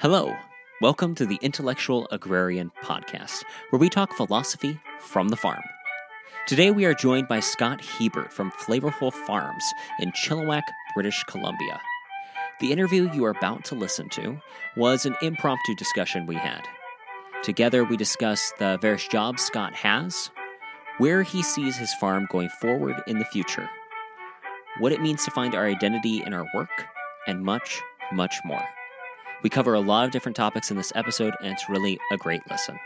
Hello, welcome to the Intellectual Agrarian Podcast, where we talk philosophy from the farm. Today we are joined by Scott Hebert from Flavourful Farms in Chilliwack, British Columbia. The interview you are about to listen to was an impromptu discussion we had. Together we discuss the various jobs Scott has, where he sees his farm going forward in the future, what it means to find our identity in our work, and much, much more. We cover a lot of different topics in this episode, and it's really a great listen.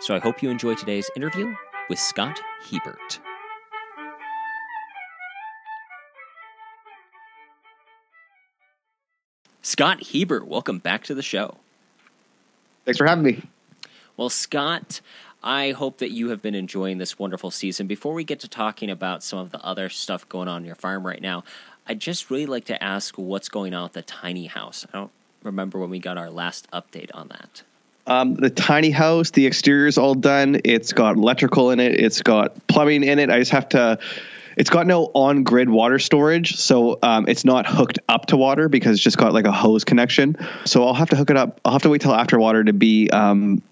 So I hope you enjoy today's interview with Scott Hebert. Scott Hebert, welcome back to the show. Thanks for having me. Well, Scott, I hope that you have been enjoying this wonderful season. Before we get to talking about some of the other stuff going on in your farm right now, I'd just really like to ask what's going on with the tiny house. I don't remember when we got our last update on that. Um, the tiny house, the exterior is all done. It's got electrical in it. It's got plumbing in it. I just have to. It's got no on-grid water storage, so um, it's not hooked up to water because it's just got like a hose connection. So I'll have to hook it up. I'll have to wait till after water to be um,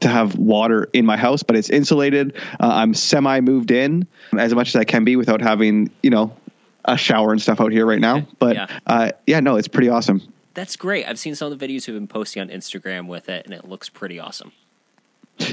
to have water in my house, but it's insulated. Uh, I'm semi moved in as much as I can be without having you know a shower and stuff out here right now. But Yeah. Uh, yeah, no, it's pretty awesome. That's great. I've seen some of the videos you've been posting on Instagram with it, and it looks pretty awesome.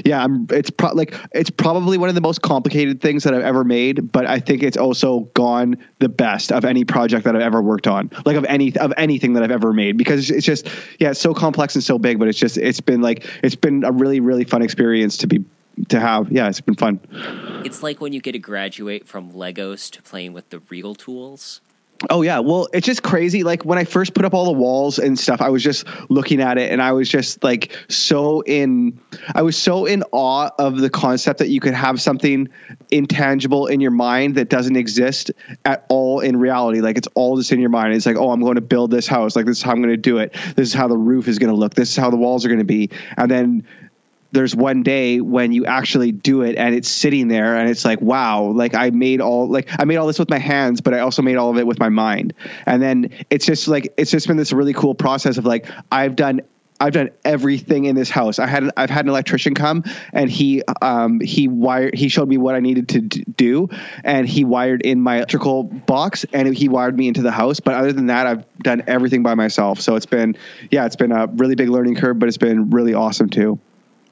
Yeah, I'm, it's pro- like it's probably one of the most complicated things that I've ever made, but I think it's also gone the best of any project that I've ever worked on, like of any of anything that I've ever made, because it's just yeah, it's so complex and so big, but it's just it's been like it's been a really really fun experience to be to have. Yeah, it's been fun. It's like when you get to graduate from Legos to playing with the real tools. Oh yeah, well, it's just crazy. Like when I first put up all the walls and stuff, I was just looking at it and I was just like so in I was so in awe of the concept that you could have something intangible in your mind that doesn't exist at all in reality. Like it's all just in your mind. It's like, "Oh, I'm going to build this house. Like this is how I'm going to do it. This is how the roof is going to look. This is how the walls are going to be." And then there's one day when you actually do it and it's sitting there and it's like wow like i made all like i made all this with my hands but i also made all of it with my mind and then it's just like it's just been this really cool process of like i've done I've done everything in this house. I had I've had an electrician come and he um he wired he showed me what I needed to do and he wired in my electrical box and he wired me into the house. But other than that, I've done everything by myself. So it's been yeah, it's been a really big learning curve, but it's been really awesome too.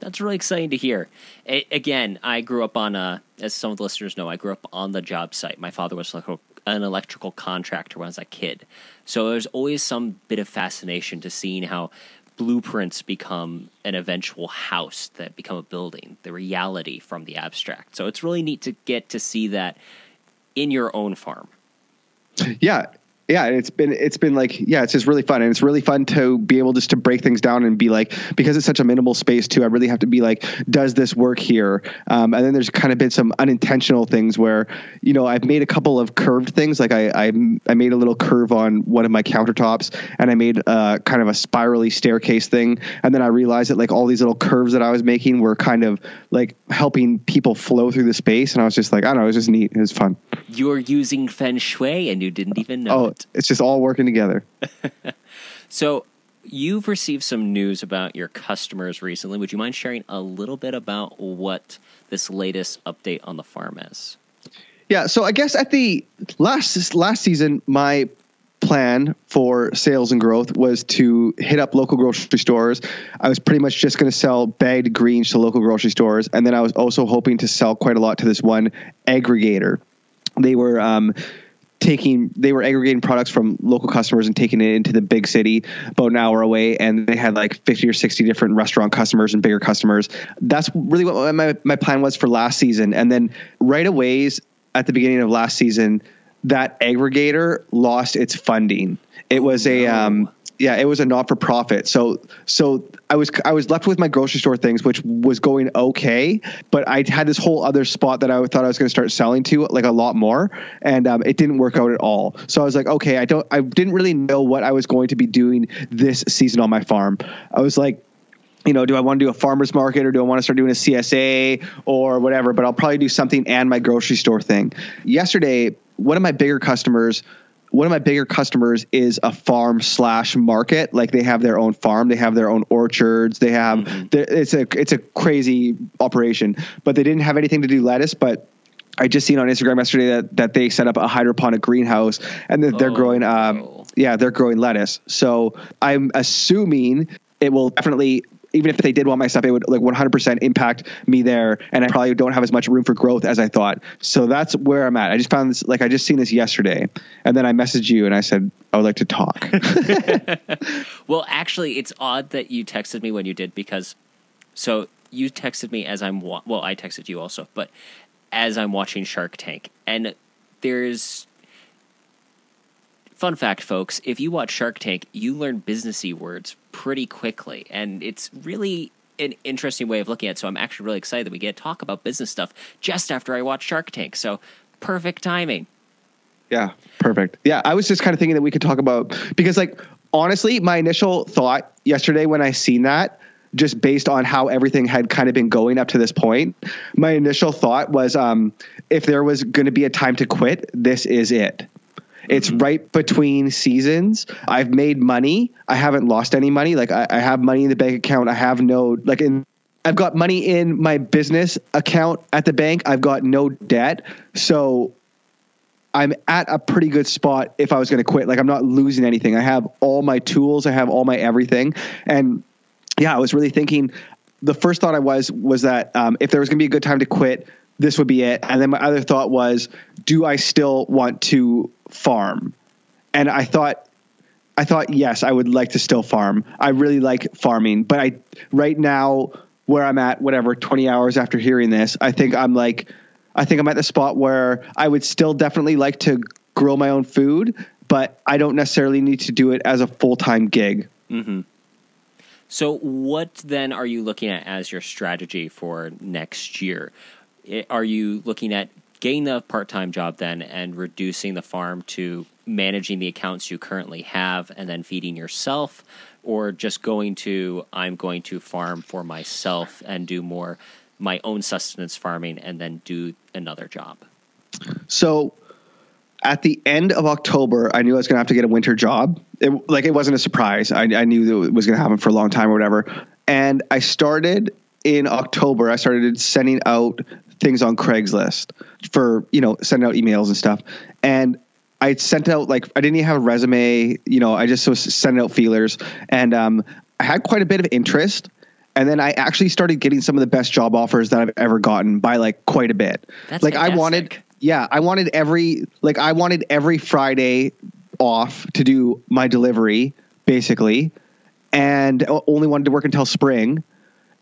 That's really exciting to hear. A- again, I grew up on a, as some of the listeners know, I grew up on the job site. My father was electrical, an electrical contractor when I was a kid. So there's always some bit of fascination to seeing how blueprints become an eventual house that become a building, the reality from the abstract. So it's really neat to get to see that in your own farm. yeah yeah it's been it's been like yeah it's just really fun and it's really fun to be able just to break things down and be like because it's such a minimal space too i really have to be like does this work here? Um, and then there's kind of been some unintentional things where you know i've made a couple of curved things like i i, I made a little curve on one of my countertops and i made uh, kind of a spirally staircase thing and then i realized that like all these little curves that i was making were kind of like helping people flow through the space and i was just like i don't know it was just neat it was fun. You're using feng shui and you didn't even know oh it. it's just all working together So you've received some news about your customers recently. Would you mind sharing a little bit about what this latest update on the farm is? Yeah, so I guess at the last last season, my plan for sales and growth was to hit up local grocery stores. I was pretty much just going to sell bagged greens to local grocery stores, and then I was also hoping to sell quite a lot to this one aggregator. They were um, taking they were aggregating products from local customers and taking it into the big city about an hour away and they had like 50 or 60 different restaurant customers and bigger customers. That's really what my, my plan was for last season. And then right away at the beginning of last season that aggregator lost its funding. It was a um yeah, it was a not for profit. So so I was I was left with my grocery store things, which was going okay, but I had this whole other spot that I thought I was going to start selling to like a lot more, and um, it didn't work out at all. So I was like, okay, I don't I didn't really know what I was going to be doing this season on my farm. I was like you know, do I want to do a farmer's market or do I want to start doing a CSA or whatever? But I'll probably do something and my grocery store thing. Yesterday, one of my bigger customers one of my bigger customers is a farm slash market. Like they have their own farm, they have their own orchards, they have Mhm. it's a it's a crazy operation. But they didn't have anything to do lettuce, but I just seen on Instagram yesterday that, that they set up a hydroponic greenhouse and that they're Oh. growing um yeah, they're growing lettuce. So I'm assuming it will definitely even if they did want my stuff, it would like 100% impact me there, and I probably don't have as much room for growth as I thought. So that's where I'm at. I just found this, like I just seen this yesterday, and then I messaged you and I said I would like to talk. Well, actually, it's odd that you texted me when you did because, so you texted me as I'm wa- well, I texted you also, but as I'm watching Shark Tank, and there's fun fact, folks. If you watch Shark Tank, you learn businessy words pretty quickly, and it's really an interesting way of looking at. it. So I'm actually really excited that we get to talk about business stuff just after I watch Shark Tank. So perfect timing. Yeah, perfect. Yeah, I was just kind of thinking that we could talk about because, like, honestly, my initial thought yesterday when I seen that, just based on how everything had kind of been going up to this point, my initial thought was, um, if there was going to be a time to quit, this is it. It's right between seasons. I've made money. I haven't lost any money. Like I, I have money in the bank account. I have no like in. I've got money in my business account at the bank. I've got no debt. So I'm at a pretty good spot if I was going to quit. Like I'm not losing anything. I have all my tools. I have all my everything. And yeah, I was really thinking. The first thought I was was that um, if there was going to be a good time to quit, this would be it. And then my other thought was, do I still want to farm? And I thought. I thought yes, I would like to still farm. I really like farming, but I right now where I'm at, whatever, 20 hours after hearing this, I think I'm like, I think I'm at the spot where I would still definitely like to grow my own food, but I don't necessarily need to do it as a full time gig. Mm-hmm. So, what then are you looking at as your strategy for next year? Are you looking at getting the part time job then and reducing the farm to managing the accounts you currently have and then feeding yourself? Or just going to, I'm going to farm for myself and do more my own sustenance farming and then do another job? So at the end of October, I knew I was going to have to get a winter job. It, like it wasn't a surprise. I, I knew that it was going to happen for a long time or whatever. And I started in October. I started sending out things on Craigslist for you know sending out emails and stuff. And I sent out like I didn't even have a resume. You know, I just was sending out feelers, and um, I had quite a bit of interest. And then I actually started getting some of the best job offers that I've ever gotten by like quite a bit. That's like I wanted yeah, I wanted every like I wanted every Friday off to do my delivery basically, and only wanted to work until spring.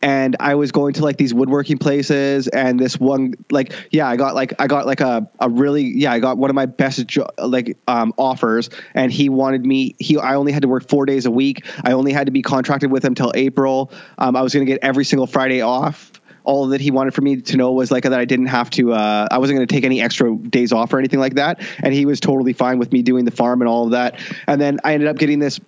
And I was going to like these woodworking places, and this one like yeah, I got like I got like a a really yeah, I got one of my best jo- like um, offers, and he wanted me. He I only had to work four days a week. I only had to be contracted with him till April. Um, I was going to get every single Friday off all that he wanted for me to know was like that I didn't have to uh, I wasn't going to take any extra days off or anything like that and he was totally fine with me doing the farm and all of that and then I ended up getting this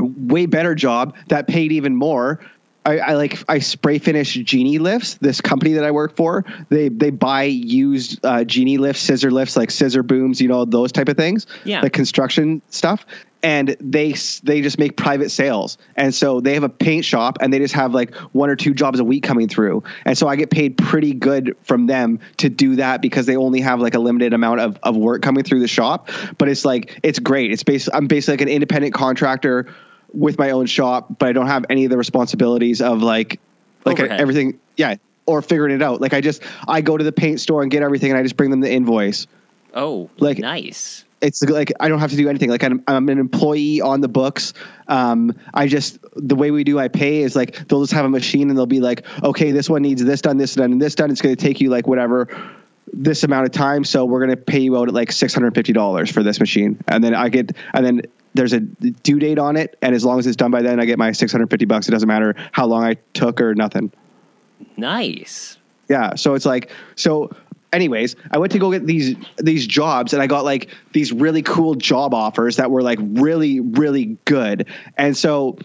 way better job that paid even more I, I like I spray finish genie lifts. This company that I work for, they they buy used uh, genie lifts, scissor lifts, like scissor booms, you know those type of things, Yeah. like construction stuff. And they they just make private sales, and so they have a paint shop, and they just have like one or two jobs a week coming through, and so I get paid pretty good from them to do that because they only have like a limited amount of, of work coming through the shop. But it's like it's great. It's based I'm basically like an independent contractor with my own shop, but I don't have any of the responsibilities of like like Overhead. everything. Yeah, or figuring it out. Like I just I go to the paint store and get everything, and I just bring them the invoice. Oh, Like- nice. It's like I don't have to do anything. Like I'm, I'm an employee on the books. Um, I just the way we do I pay is like they'll just have a machine and they'll be like, okay, this one needs this done, this done, and this done. It's going to take you like whatever this amount of time, so we're going to pay you out at like six hundred fifty dollars for this machine, and then I get and then there's a due date on it, and as long as it's done by then, I get my six hundred fifty bucks. It doesn't matter how long I took or nothing. Nice. Yeah. So it's like so. Anyways, I went to go get these these jobs, and I got like these really cool job offers that were like really really good, and so.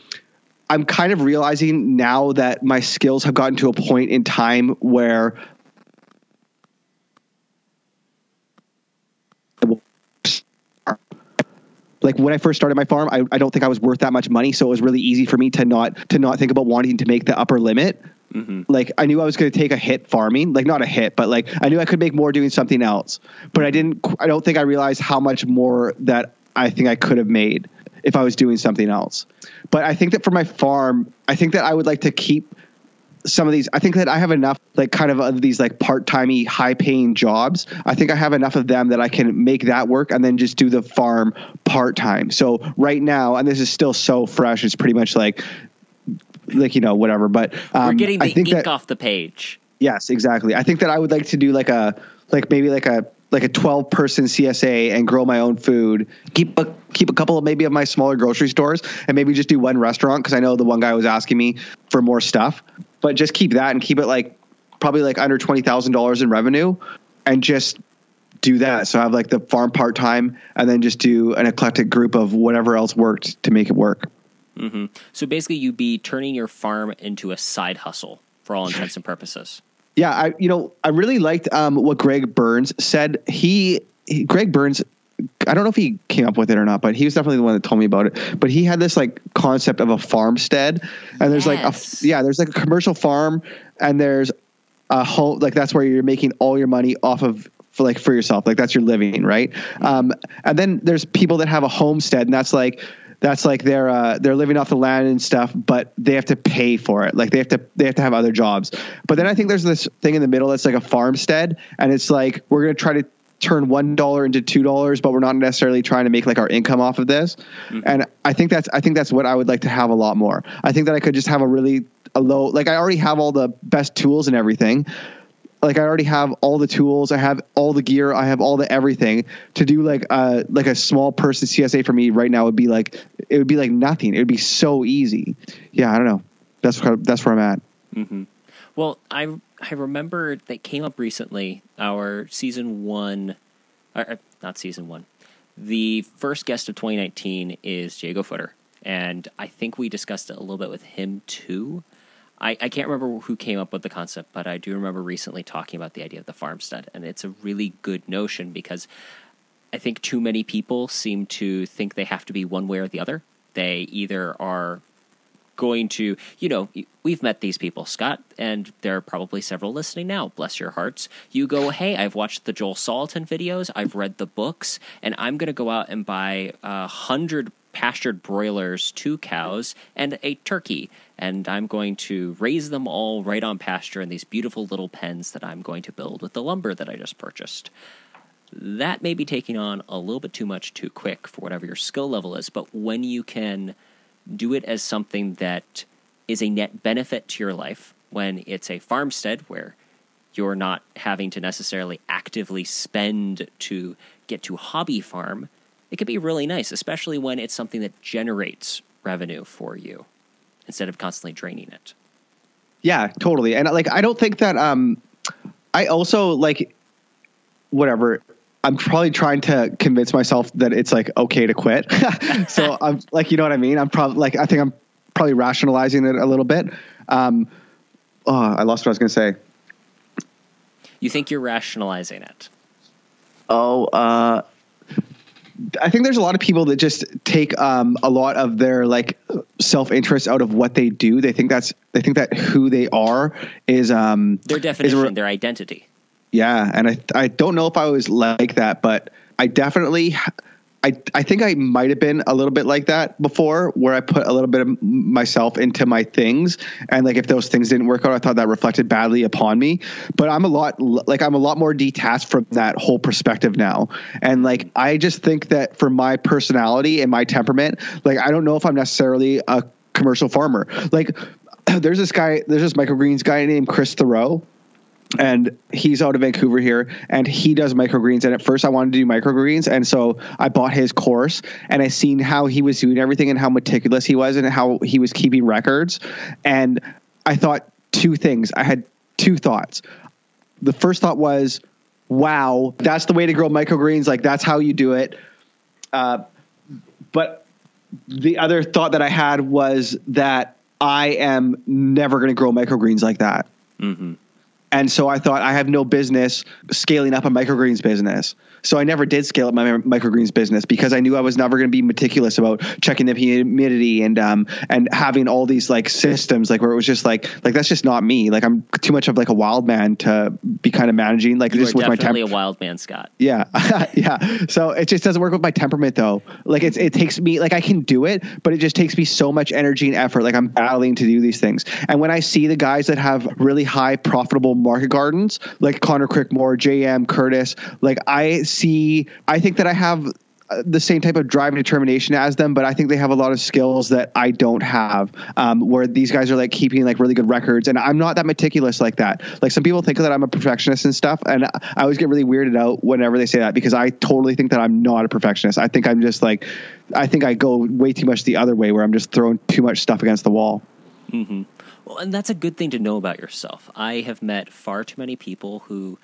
I'm kind of realizing now that my skills have gotten to a point in time where like when I first started my farm, I, I don't think I was worth that much money. So it was really easy for me to not to not think about wanting to make the upper limit. Mm-hmm. Like I knew I was going to take a hit farming, like not a hit, but like I knew I could make more doing something else. But I didn't. I don't think I realized how much more that I think I could have made if I was doing something else. But I think that for my farm, I think that I would like to keep some of these i think that i have enough like kind of of these like part-timey high paying jobs. I think i have enough of them that i can make that work and then just do the farm part-time. So right now and this is still so fresh it's pretty much like like you know whatever but um, we're getting the ink that, off the page. Yes exactly. I think that i would like to do like a like maybe like a like a 12 person CSA and grow my own food. Keep a keep a couple of maybe of my smaller grocery stores and maybe just do one restaurant because I know the one guy was asking me for more stuff but just keep that and keep it like probably like under twenty thousand dollars in revenue, and just do that. So I have like the farm part time, and then just do an eclectic group of whatever else worked to make it work. Mm-hmm. So basically, you'd be turning your farm into a side hustle for all intents and purposes. Yeah, I you know I really liked um, what Greg Burns said. He, he Greg Burns I don't know if he came up with it or not, but he was definitely the one that told me about it. But he had this like concept of a farmstead, and there's yes. like a yeah, there's like a commercial farm, and there's a home like that's where you're making all your money off of for like for yourself, like that's your living, right? Um, and then there's people that have a homestead, and that's like that's like they're uh, they're living off the land and stuff, but they have to pay for it. Like they have to they have to have other jobs. But then I think there's this thing in the middle that's like a farmstead, and it's like we're gonna try to turn one dollar into two dollars, but we're not necessarily trying to make like our income off of this. Mm-hmm. And I think that's I think that's what I would like to have a lot more. I think that I could just have a really a low like I already have all the best tools and everything. Like I already have all the tools, I have all the gear, I have all the everything to do like uh like a small person CSA for me right now would be like it would be like nothing. It would be so easy. Yeah, I don't know. That's where, that's where I'm at. Mm-hmm. Well, I I remember that came up recently. Our season one, or, not season one. The first guest of 2019 is Jago Footer, and I think we discussed it a little bit with him too. I, I can't remember who came up with the concept, but I do remember recently talking about the idea of the farmstead, and it's a really good notion because I think too many people seem to think they have to be one way or the other. They either are going to, you know, we've met these people, Scott, and there are probably several listening now. Bless your hearts. You go, hey, I've watched the Joel Salatin videos, I've read the books, and I'm going to go out and buy a hundred pastured broilers, two cows, and a turkey. And I'm going to raise them all right on pasture in these beautiful little pens that I'm going to build with the lumber that I just purchased. That may be taking on a little bit too much too quick for whatever your skill level is, but when you can do it as something that is a net benefit to your life when it's a farmstead where you're not having to necessarily actively spend to get to hobby farm, it can be really nice, especially when it's something that generates revenue for you instead of constantly draining it. Yeah, totally. And like I don't think that um I also like whatever I'm probably trying to convince myself that it's like okay to quit. so I'm like, you know what I mean? I'm probably like, I think I'm probably rationalizing it a little bit. Um, oh, I lost what I was going to say. You think you're rationalizing it? Oh, uh, I think there's a lot of people that just take um, a lot of their like self interest out of what they do. They think that's they think that who they are is um, their definition, is, their identity. Yeah, and I I don't know if I was like that, but I definitely I I think I might have been a little bit like that before, where I put a little bit of myself into my things, and like if those things didn't work out, I thought that reflected badly upon me. But I'm a lot like I'm a lot more detached from that whole perspective now, and like I just think that for my personality and my temperament, like I don't know if I'm necessarily a commercial farmer. Like there's this guy, there's this microgreens guy named Chris Thoreau and he's out of Vancouver here and he does microgreens. And at first I wanted to do microgreens and so I bought his course and I seen how he was doing everything and how meticulous he was and how he was keeping records. And I thought two things. I had two thoughts. The first thought was wow that's the way to grow microgreens. Like that's how you do it. Uh, but the other thought that I had was that I am never going to grow microgreens like that. Mm-hmm And so I thought I have no business scaling up a microgreens business. So I never did scale up my microgreens business because I knew I was never going to be meticulous about checking the humidity and um and having all these like systems like where it was just like like that's just not me. Like I'm too much of like a wild man to be kind of managing like you just with my temperament. a wild man, Scott. Yeah, yeah. So it just doesn't work with my temperament though. Like it's it takes me like I can do it, but it just takes me so much energy and effort. Like I'm battling to do these things. And when I see the guys that have really high profitable market gardens, like Conor Crickmore, JM Curtis, like I see, I think that I have uh, the same type of drive and determination as them, but I think they have a lot of skills that I don't have. Um, where these guys are like keeping like really good records, and I'm not that meticulous like that. Like some people think that I'm a perfectionist and stuff, and I always get really weirded out whenever they say that because I totally think that I'm not a perfectionist. I think I'm just like, I think I go way too much the other way, where I'm just throwing too much stuff against the wall. Mm-hmm. Well, and that's a good thing to know about yourself. I have met far too many people who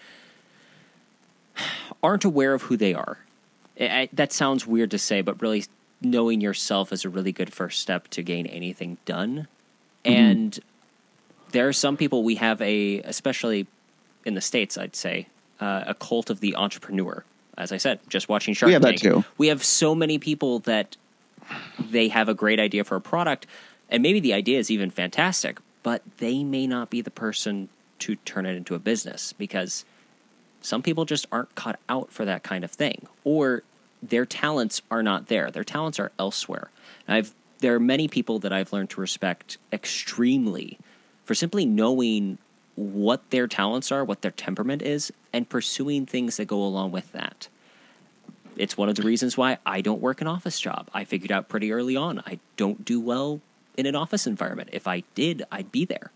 aren't aware of who they are. I, that sounds weird to say, but really knowing yourself is a really good first step to gain anything done. Mm-hmm. And there are some people we have a, especially in the states, I'd say, uh, a cult of the entrepreneur. As I said, just watching Shark we have Tank, that too. we have so many people that they have a great idea for a product, and maybe the idea is even fantastic, but they may not be the person to turn it into a business because some people just aren't cut out for that kind of thing or their talents are not there. Their talents are elsewhere. I've there are many people that i've learned to respect extremely for simply knowing what their talents are what their temperament is and pursuing things that go along with that. It's one of the reasons why i don't work an office job. I figured out pretty early on i don't do well in an office environment. If i did i'd be there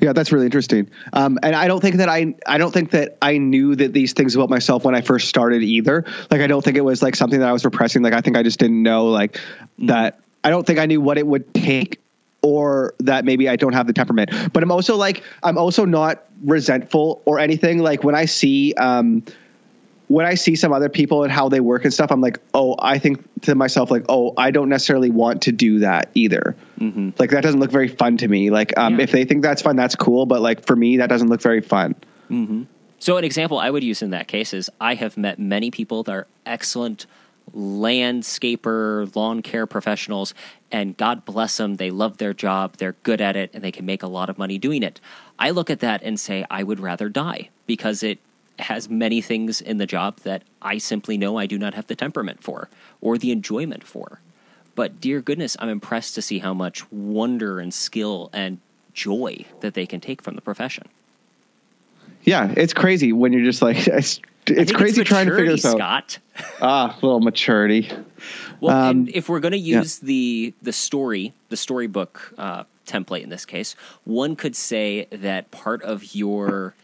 yeah, that's really interesting. Um, and I don't think that I I don't think that I knew that these things about myself when I first started either. Like I don't think it was like something that I was repressing. Like I think I just didn't know like that. I don't think I knew what it would take or that maybe I don't have the temperament. But I'm also like I'm also not resentful or anything. Like when I see um, when I see some other people and how they work and stuff, I'm like, oh, I think to myself, like, oh, I don't necessarily want to do that either. Mm-hmm. Like that doesn't look very fun to me. Like, um, yeah. if they think that's fun, that's cool. But like for me, that doesn't look very fun. Mm-hmm. So an example I would use in that case is I have met many people that are excellent landscaper, lawn care professionals, and God bless them, they love their job, they're good at it, and they can make a lot of money doing it. I look at that and say, I would rather die because it has many things in the job that I simply know I do not have the temperament for or the enjoyment for. But dear goodness, I'm impressed to see how much wonder and skill and joy that they can take from the profession. Yeah, it's crazy when you're just like it's, it's crazy it's trying to figure this out. Scott. ah, a little maturity. Well, um, if we're going to use yeah. the the story, the storybook uh, template in this case, one could say that part of your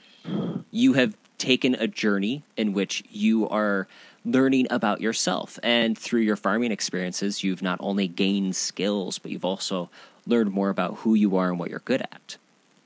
you have taken a journey in which you are learning about yourself. And through your farming experiences, you've not only gained skills, but you've also learned more about who you are and what you're good at.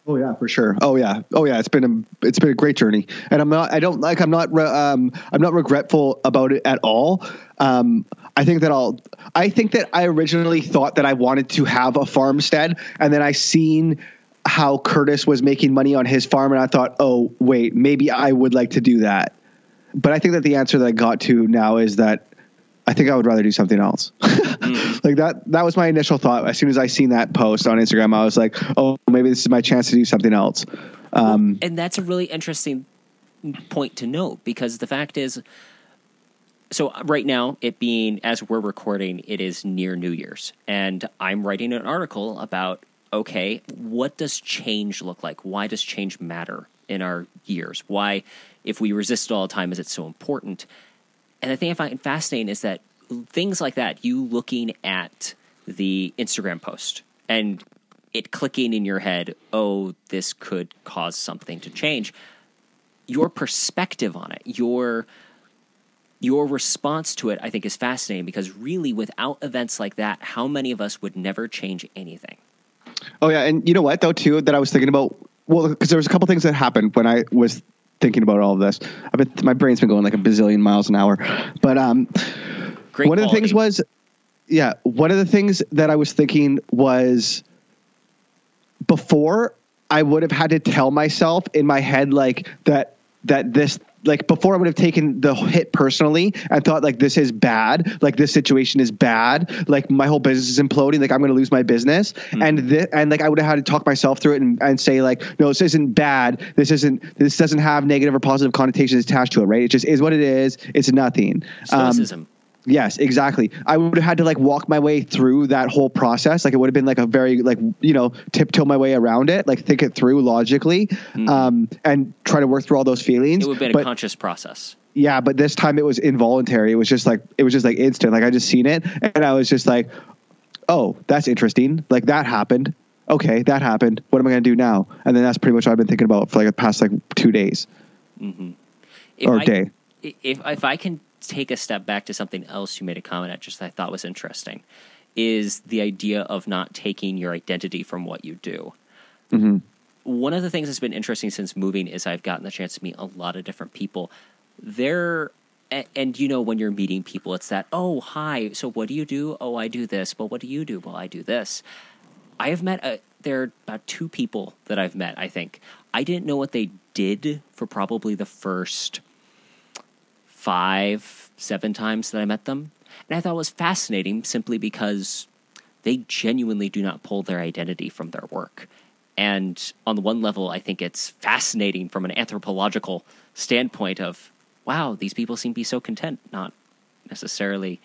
Oh yeah, for sure. Oh yeah, oh yeah. It's been a it's been a great journey, and I'm not. I don't like. I'm not. Um, I'm not regretful about it at all. Um, I think that I'll. I think that I originally thought that I wanted to have a farmstead, and then I seen how Curtis was making money on his farm, and I thought, oh wait, maybe I would like to do that. But I think that the answer that I got to now is that I think I would rather do something else. mm. Like that that was my initial thought. As soon as I seen that post on Instagram, I was like, oh, maybe this is my chance to do something else. Um, and that's a really interesting point to note because the fact is so right now it being as we're recording it is near new year's and i'm writing an article about okay, what does change look like? Why does change matter in our years? Why, if we resist it all the time, is it so important? And the thing I find fascinating is that things like that, you looking at the Instagram post and it clicking in your head, oh, this could cause something to change. Your perspective on it, your your response to it, I think, is fascinating because really, without events like that, how many of us would never change anything? Oh yeah, and you know what though too that I was thinking about. Well, because there was a couple things that happened when I was thinking about all of this. I've been my brain's been going like a bazillion miles an hour, but um, Great one quality. of the things was, yeah, one of the things that I was thinking was before I would have had to tell myself in my head like that that this like before I would have taken the hit personally and thought like this is bad, like this situation is bad, like my whole business is imploding, like I'm going to lose my business, mm-hmm. and this, and like I would have had to talk myself through it and, and say like no, this isn't bad, this isn't this doesn't have negative or positive connotations attached to it, right? It just is what it is. It's nothing. Stoicism. Um, Yes, exactly. I would have had to like walk my way through that whole process. Like it would have been like a very like you know tiptoe my way around it, like think it through logically, mm. um, and try to work through all those feelings. It would have been but, a conscious process. Yeah, but this time it was involuntary. It was just like it was just like instant. Like I just seen it, and I was just like, "Oh, that's interesting. Like that happened. Okay, that happened. What am I going to do now?" And then that's pretty much what I've been thinking about for like the past like two days mm-hmm. or I, day. If if I can take a step back to something else you made a comment at just I thought was interesting is the idea of not taking your identity from what you do. Mm-hmm. One of the things that's been interesting since moving is I've gotten the chance to meet a lot of different people. There, and, and you know, when you're meeting people, it's that, oh, hi, so what do you do? Oh, I do this. But what do you do? Well, I do this. I have met, a, there are about two people that I've met, I think. I didn't know what they did for probably the first – five, seven times that I met them. And I thought it was fascinating simply because they genuinely do not pull their identity from their work. And on the one level, I think it's fascinating from an anthropological standpoint of, wow, these people seem to be so content, not necessarily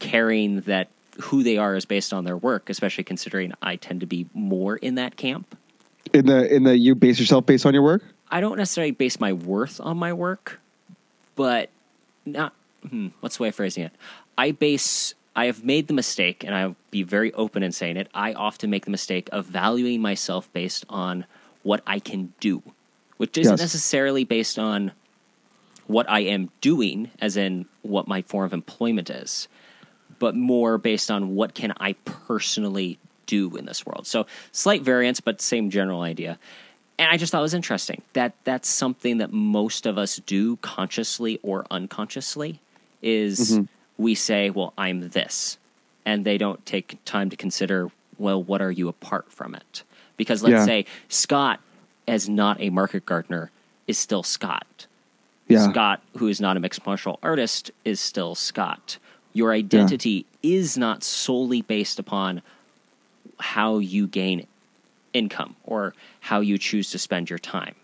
caring that who they are is based on their work, especially considering I tend to be more in that camp. In the in the you base yourself based on your work? I don't necessarily base my worth on my work but not hmm, what's the way of phrasing it? I base I have made the mistake, and I'll be very open in saying it. I often make the mistake of valuing myself based on what I can do, which isn't yes. necessarily based on what I am doing, as in what my form of employment is, but more based on what can I personally do in this world. So slight variance, but same general idea and I just thought it was interesting that that's something that most of us do consciously or unconsciously is mm-hmm. we say, well, I'm this. And they don't take time to consider, well, what are you apart from it? Because let's yeah. say Scott, as not a market gardener, is still Scott. Yeah. Scott, who is not a mixed martial artist, is still Scott. Your identity yeah. is not solely based upon how you gain income or how you choose to spend your time.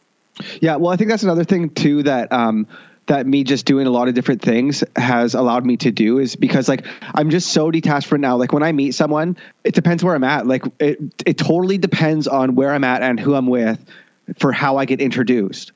Yeah, well, I think that's another thing too that um, that me just doing a lot of different things has allowed me to do is because like I'm just so detached from now. Like when I meet someone, it depends where I'm at. Like it it totally depends on where I'm at and who I'm with for how I get introduced.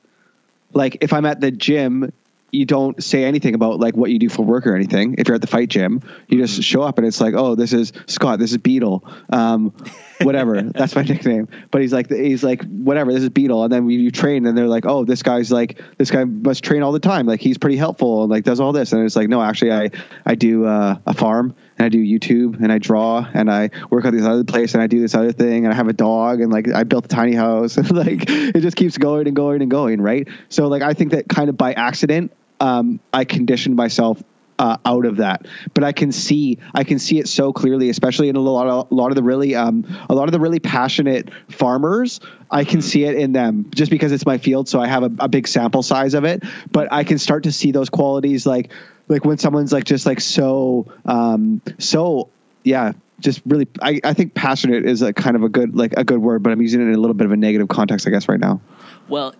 Like if I'm at the gym you don't say anything about like what you do for work or anything. If you're at the fight gym, you just mm-hmm. show up and it's like, oh, this is Scott, this is Beetle, um, whatever. That's my nickname. But he's like, he's like, whatever. This is Beetle. And then we, you train, and they're like, oh, this guy's like, this guy must train all the time. Like he's pretty helpful and like does all this. And it's like, no, actually, I I do uh, a farm and I do YouTube and I draw and I work at this other place and I do this other thing and I have a dog and like I built a tiny house and like it just keeps going and going and going, right? So like I think that kind of by accident, um, I conditioned myself uh, out of that. But I can see I can see it so clearly, especially in a lot of a lot of the really um, a lot of the really passionate farmers. I can see it in them just because it's my field, so I have a, a big sample size of it. But I can start to see those qualities like like when someone's like just like so um, so yeah just really I, I think passionate is a kind of a good like a good word but i'm using it in a little bit of a negative context i guess right now well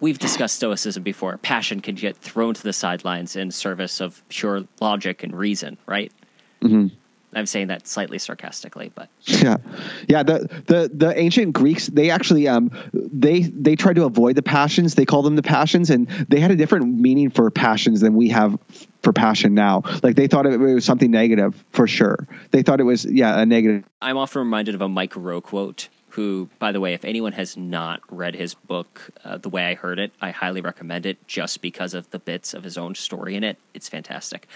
we've discussed stoicism before. Passion can get thrown to the sidelines in service of pure logic and reason, right? Mm-hmm. I'm saying that slightly sarcastically, but yeah, yeah. The the the ancient Greeks they actually um they they tried to avoid the passions. They call them the passions, and they had a different meaning for passions than we have for passion now. Like they thought it was something negative for sure. They thought it was yeah a negative. I'm often reminded of a Mike Rowe quote who, by the way, if anyone has not read his book, uh, The Way I Heard It, I highly recommend it just because of the bits of his own story in it. It's fantastic.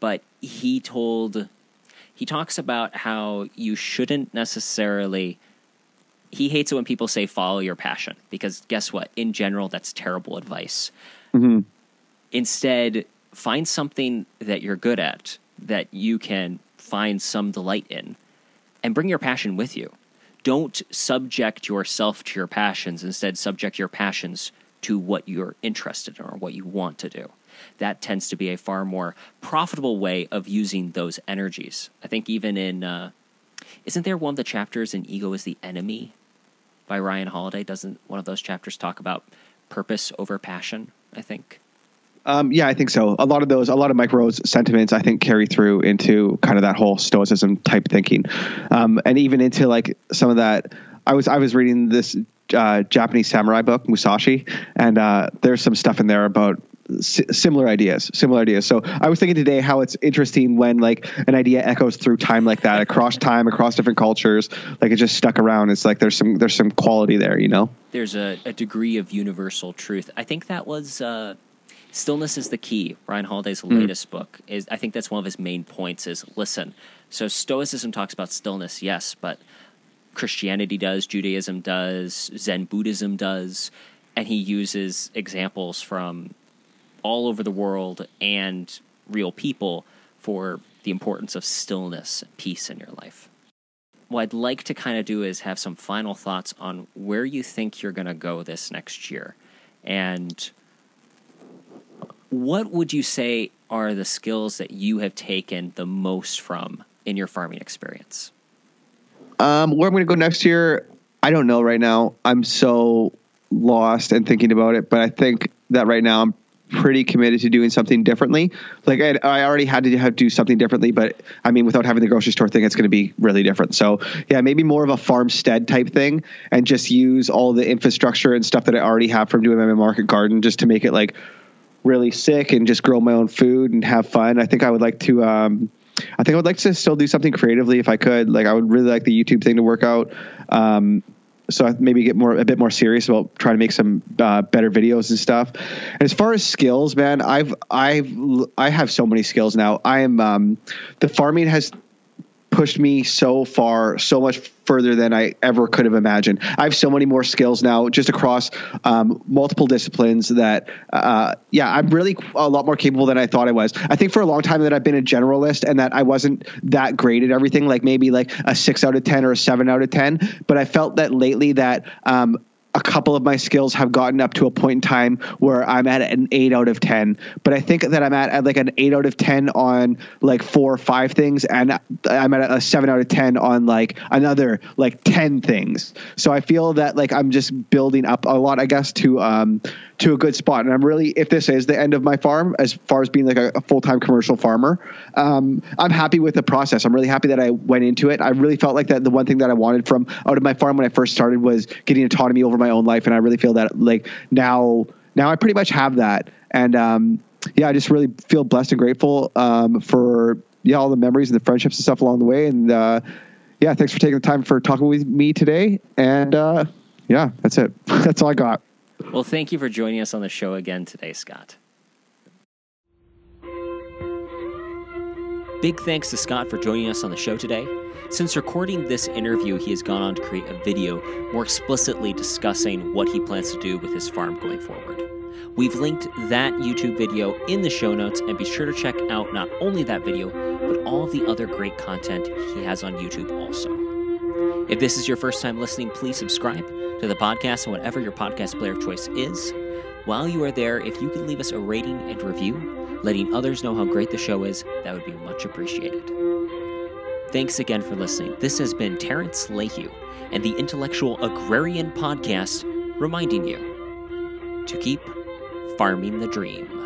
But he told, he talks about how you shouldn't necessarily, he hates it when people say follow your passion because guess what? In general, that's terrible advice. Mm-hmm. Instead, find something that you're good at that you can find some delight in and bring your passion with you don't subject yourself to your passions. Instead, subject your passions to what you're interested in or what you want to do. That tends to be a far more profitable way of using those energies. I think even in uh, isn't there one of the chapters in Ego is the Enemy by Ryan Holiday? Doesn't one of those chapters talk about purpose over passion? I think. Um, yeah, I think so. A lot of those, a lot of Mike Rowe's sentiments, I think, carry through into kind of that whole stoicism type thinking, um, and even into like some of that. I was I was reading this uh, Japanese samurai book, Musashi, and uh, there's some stuff in there about similar ideas similar ideas so i was thinking today how it's interesting when like an idea echoes through time like that across time across different cultures like it just stuck around it's like there's some there's some quality there you know there's a, a degree of universal truth i think that was uh stillness is the key ryan holiday's mm. latest book is i think that's one of his main points is listen so stoicism talks about stillness yes but christianity does judaism does zen buddhism does and he uses examples from all over the world and real people for the importance of stillness and peace in your life. What I'd like to kind of do is have some final thoughts on where you think you're going to go this next year. And what would you say are the skills that you have taken the most from in your farming experience? Um, where I'm going to go next year, I don't know right now. I'm so lost and thinking about it, but I think that right now I'm pretty committed to doing something differently. Like I, I already had to have, do something differently, but I mean, without having the grocery store thing, it's going to be really different. So yeah, maybe more of a farmstead type thing, and just use all the infrastructure and stuff that I already have from doing my market garden, just to make it like really sick and just grow my own food and have fun. I think I would like to. Um, I think I would like to still do something creatively if I could. Like I would really like the YouTube thing to work out. Um, so I maybe get more a bit more serious about trying to make some uh, better videos and stuff. And as far as skills, man, I've I've I have so many skills now. I am um, the farming has pushed me so far, so much further than I ever could have imagined. I have so many more skills now, just across um, multiple disciplines. That uh, yeah, I'm really a lot more capable than I thought I was. I think for a long time that I've been a generalist and that I wasn't that great at everything, like maybe like a six out of ten or a seven out of ten. But I felt that lately that um, a couple of my skills have gotten up to a point in time where I'm at an eight out of 10. But I think that I'm at, at like an eight out of 10 on like four or five things. And I'm at a seven out of 10 on like another like 10 things. So I feel that like I'm just building up a lot, I guess, to, um, to a good spot. And I'm really, if this is the end of my farm, as far as being like a, a full time commercial farmer, um, I'm happy with the process. I'm really happy that I went into it. I really felt like that the one thing that I wanted from out of my farm when I first started was getting autonomy over my own life. And I really feel that like now, now I pretty much have that. And um, yeah, I just really feel blessed and grateful um, for yeah all the memories and the friendships and stuff along the way. And uh, yeah, thanks for taking the time for talking with me today. And uh, yeah, that's it. that's all I got. Well, thank you for joining us on the show again today, Scott. Big thanks to Scott for joining us on the show today. Since recording this interview, he has gone on to create a video more explicitly discussing what he plans to do with his farm going forward. We've linked that YouTube video in the show notes, and be sure to check out not only that video, but all the other great content he has on YouTube also. If this is your first time listening, please subscribe to the podcast and whatever your podcast player of choice is. While you are there, if you could leave us a rating and review, letting others know how great the show is, that would be much appreciated. Thanks again for listening. This has been Terrence Lehue and the Intellectual Agrarian Podcast reminding you to keep farming the dream.